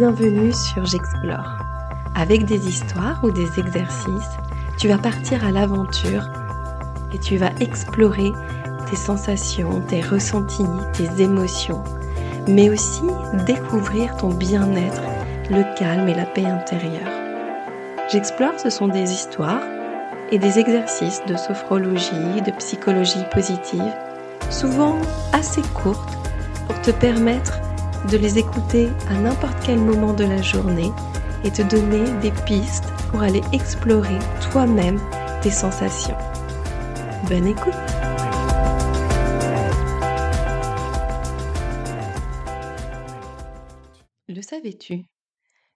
Bienvenue sur J'explore. Avec des histoires ou des exercices, tu vas partir à l'aventure et tu vas explorer tes sensations, tes ressentis, tes émotions, mais aussi découvrir ton bien-être, le calme et la paix intérieure. J'explore, ce sont des histoires et des exercices de sophrologie, de psychologie positive, souvent assez courtes pour te permettre de les écouter à n'importe quel moment de la journée et te donner des pistes pour aller explorer toi-même tes sensations. Bonne écoute Le savais-tu?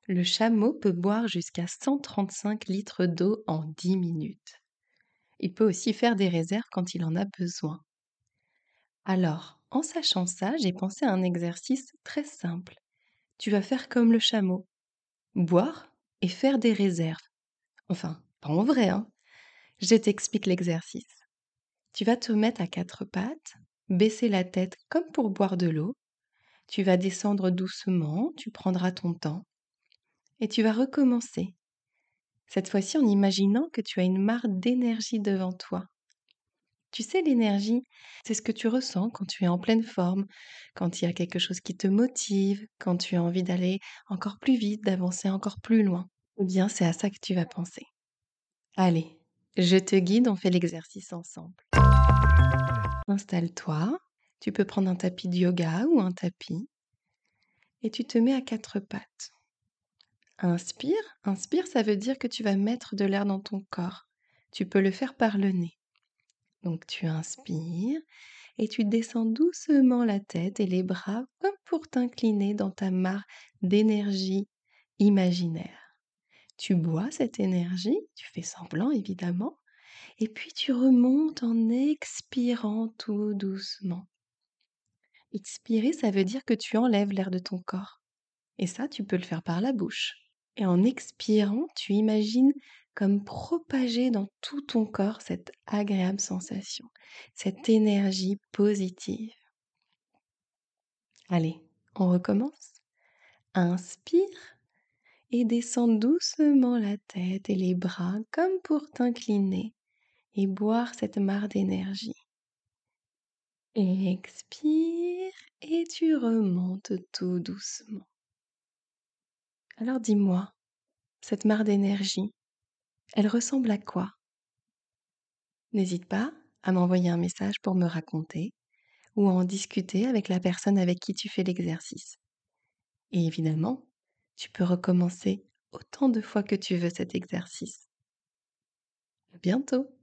Le chameau peut boire jusqu'à 135 litres d'eau en 10 minutes. Il peut aussi faire des réserves quand il en a besoin. Alors, en sachant ça, j'ai pensé à un exercice très simple. Tu vas faire comme le chameau. Boire et faire des réserves. Enfin, pas en vrai, hein. Je t'explique l'exercice. Tu vas te mettre à quatre pattes, baisser la tête comme pour boire de l'eau. Tu vas descendre doucement, tu prendras ton temps. Et tu vas recommencer. Cette fois-ci en imaginant que tu as une mare d'énergie devant toi. Tu sais, l'énergie, c'est ce que tu ressens quand tu es en pleine forme, quand il y a quelque chose qui te motive, quand tu as envie d'aller encore plus vite, d'avancer encore plus loin. Eh bien, c'est à ça que tu vas penser. Allez, je te guide, on fait l'exercice ensemble. Installe-toi, tu peux prendre un tapis de yoga ou un tapis, et tu te mets à quatre pattes. Inspire, inspire, ça veut dire que tu vas mettre de l'air dans ton corps. Tu peux le faire par le nez. Donc tu inspires et tu descends doucement la tête et les bras comme pour t'incliner dans ta mare d'énergie imaginaire. Tu bois cette énergie, tu fais semblant évidemment, et puis tu remontes en expirant tout doucement. Expirer, ça veut dire que tu enlèves l'air de ton corps. Et ça, tu peux le faire par la bouche. Et en expirant, tu imagines comme propager dans tout ton corps cette agréable sensation, cette énergie positive. Allez, on recommence. Inspire et descends doucement la tête et les bras comme pour t'incliner et boire cette mare d'énergie. Expire et tu remontes tout doucement. Alors dis-moi, cette mare d'énergie, elle ressemble à quoi? N'hésite pas à m'envoyer un message pour me raconter ou à en discuter avec la personne avec qui tu fais l'exercice. Et évidemment, tu peux recommencer autant de fois que tu veux cet exercice. À bientôt